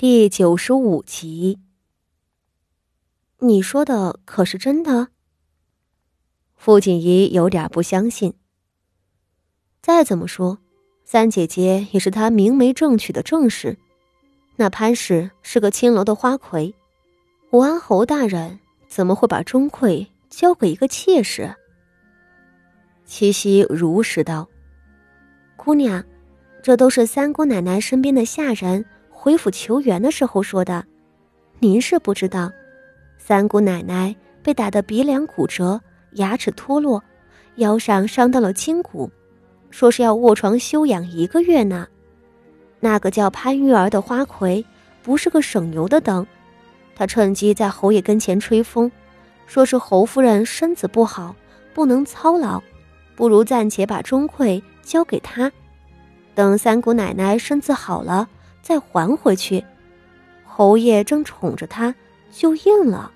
第九十五集。你说的可是真的？傅锦仪有点不相信。再怎么说，三姐姐也是他明媒正娶的正室，那潘氏是个青楼的花魁，武安侯大人怎么会把钟馗交给一个妾室？七夕如实道：“姑娘，这都是三姑奶奶身边的下人回府求援的时候说的，您是不知道。”三姑奶奶被打得鼻梁骨折，牙齿脱落，腰上伤到了筋骨，说是要卧床休养一个月呢。那个叫潘玉儿的花魁不是个省油的灯，他趁机在侯爷跟前吹风，说是侯夫人身子不好，不能操劳，不如暂且把钟馗交给他，等三姑奶奶身子好了再还回去。侯爷正宠着她，就应了。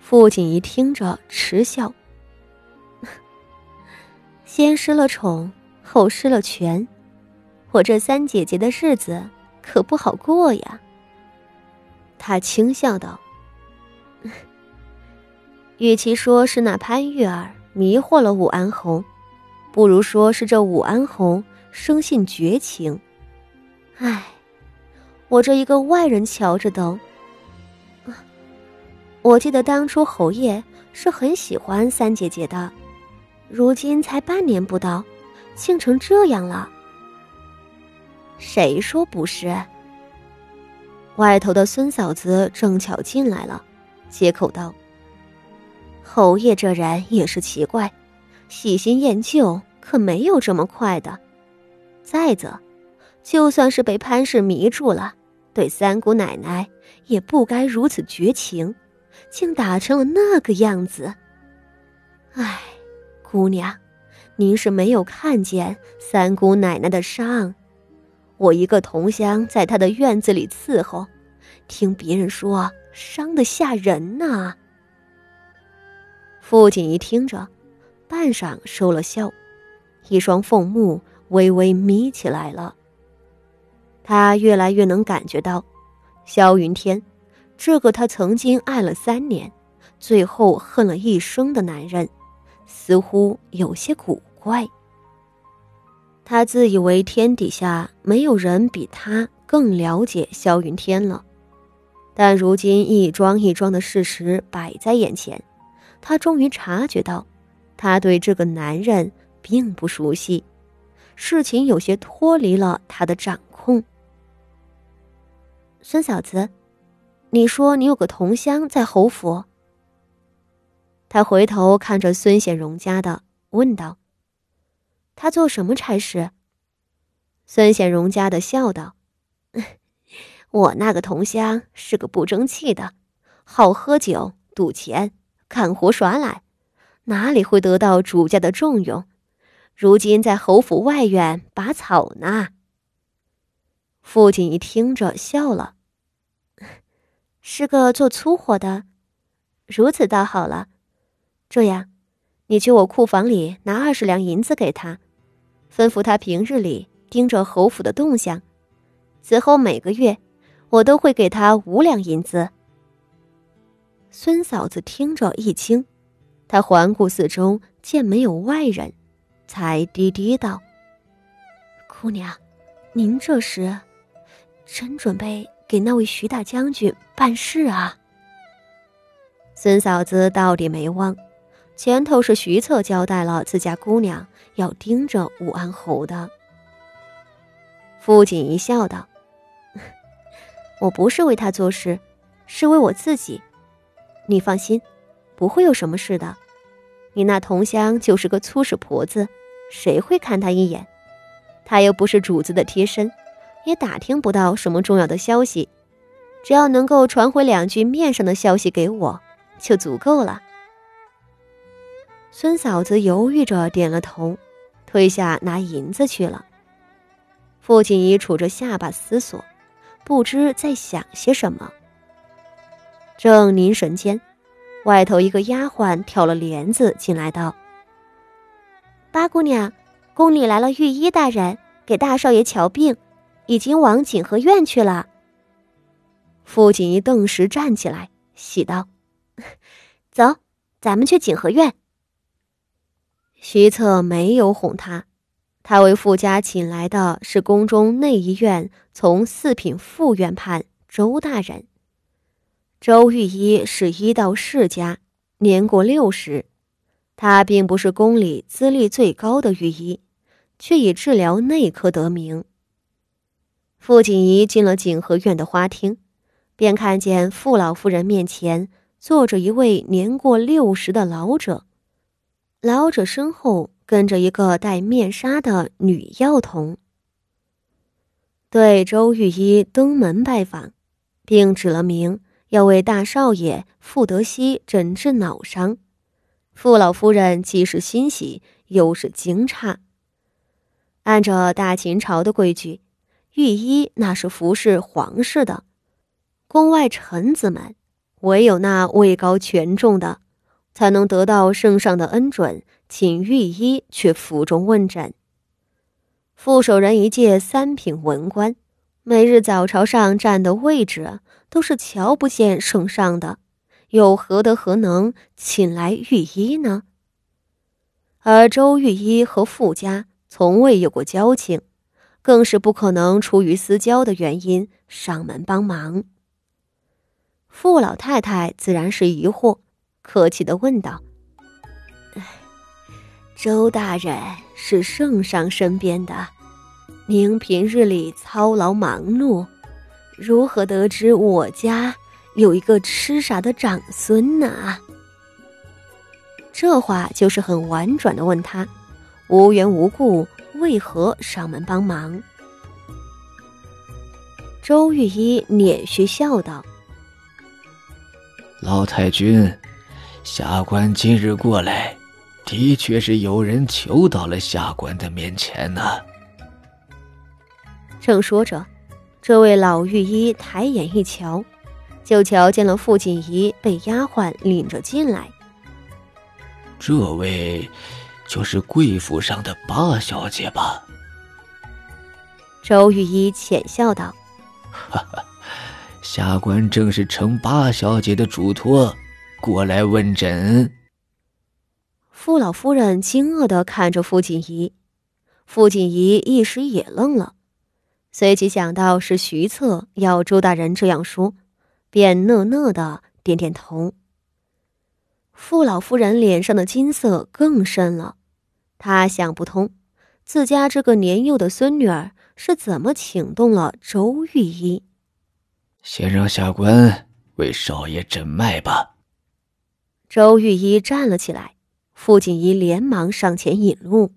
傅锦仪听着嗤笑：“ 先失了宠，后失了权，我这三姐姐的日子可不好过呀。”她轻笑道：“与其说是那潘玉儿迷惑了武安侯，不如说是这武安侯生性绝情。唉，我这一个外人瞧着都……”我记得当初侯爷是很喜欢三姐姐的，如今才半年不到，竟成这样了。谁说不是？外头的孙嫂子正巧进来了，接口道：“侯爷这人也是奇怪，喜新厌旧，可没有这么快的。再则，就算是被潘氏迷住了，对三姑奶奶也不该如此绝情。”竟打成了那个样子。唉，姑娘，您是没有看见三姑奶奶的伤。我一个同乡在她的院子里伺候，听别人说伤的吓人呢。父亲一听着，半晌收了笑，一双凤目微微眯起来了。他越来越能感觉到，萧云天。这个他曾经爱了三年，最后恨了一生的男人，似乎有些古怪。他自以为天底下没有人比他更了解萧云天了，但如今一桩一桩的事实摆在眼前，他终于察觉到，他对这个男人并不熟悉，事情有些脱离了他的掌控。孙嫂子。你说你有个同乡在侯府。他回头看着孙显荣家的，问道：“他做什么差事？”孙显荣家的笑道：“ 我那个同乡是个不争气的，好喝酒、赌钱、干活耍赖，哪里会得到主家的重用？如今在侯府外院拔草呢。”父亲一听着笑了。是个做粗活的，如此倒好了。这样，你去我库房里拿二十两银子给他，吩咐他平日里盯着侯府的动向。此后每个月，我都会给他五两银子。孙嫂子听着一惊，她环顾四周，见没有外人，才低低道：“姑娘，您这是真准备？”给那位徐大将军办事啊！孙嫂子到底没忘，前头是徐策交代了自家姑娘要盯着武安侯的。父亲一笑道：“我不是为他做事，是为我自己。你放心，不会有什么事的。你那同乡就是个粗使婆子，谁会看他一眼？他又不是主子的贴身。”也打听不到什么重要的消息，只要能够传回两句面上的消息给我，就足够了。孙嫂子犹豫着点了头，退下拿银子去了。父亲已杵着下巴思索，不知在想些什么。正凝神间，外头一个丫鬟挑了帘子进来道：“八姑娘，宫里来了御医大人，给大少爷瞧病。”已经往景和院去了。傅锦仪顿时站起来，喜道：“走，咱们去景和院。”徐策没有哄他，他为傅家请来的是宫中内医院从四品副院判周大人。周御医是医道世家，年过六十，他并不是宫里资历最高的御医，却以治疗内科得名。傅锦仪进了景和院的花厅，便看见傅老夫人面前坐着一位年过六十的老者。老者身后跟着一个戴面纱的女药童，对周御医登门拜访，并指了名要为大少爷傅德熙诊治脑伤。傅老夫人既是欣喜，又是惊诧。按照大秦朝的规矩，御医那是服侍皇室的，宫外臣子们唯有那位高权重的。才能得到圣上的恩准，请御医去府中问诊。副手人一介三品文官，每日早朝上站的位置都是瞧不见圣上的，又何德何能请来御医呢？而周御医和傅家从未有过交情，更是不可能出于私交的原因上门帮忙。傅老太太自然是疑惑。客气的问道：“周大人是圣上身边的，您平日里操劳忙碌，如何得知我家有一个痴傻的长孙呢？”这话就是很婉转的问他，无缘无故为何上门帮忙？周御医捻须笑道：“老太君。”下官今日过来，的确是有人求到了下官的面前呢。正说着，这位老御医抬眼一瞧，就瞧见了傅锦仪被丫鬟领着进来。这位，就是贵府上的八小姐吧？周御医浅笑道：“哈哈，下官正是承八小姐的嘱托。”过来问诊。傅老夫人惊愕的看着傅锦仪，傅锦仪一时也愣了，随即想到是徐策要周大人这样说，便讷讷的点点头。傅老夫人脸上的金色更深了，她想不通，自家这个年幼的孙女儿是怎么请动了周御医。先让下官为少爷诊脉吧。周御医站了起来，傅锦仪连忙上前引路。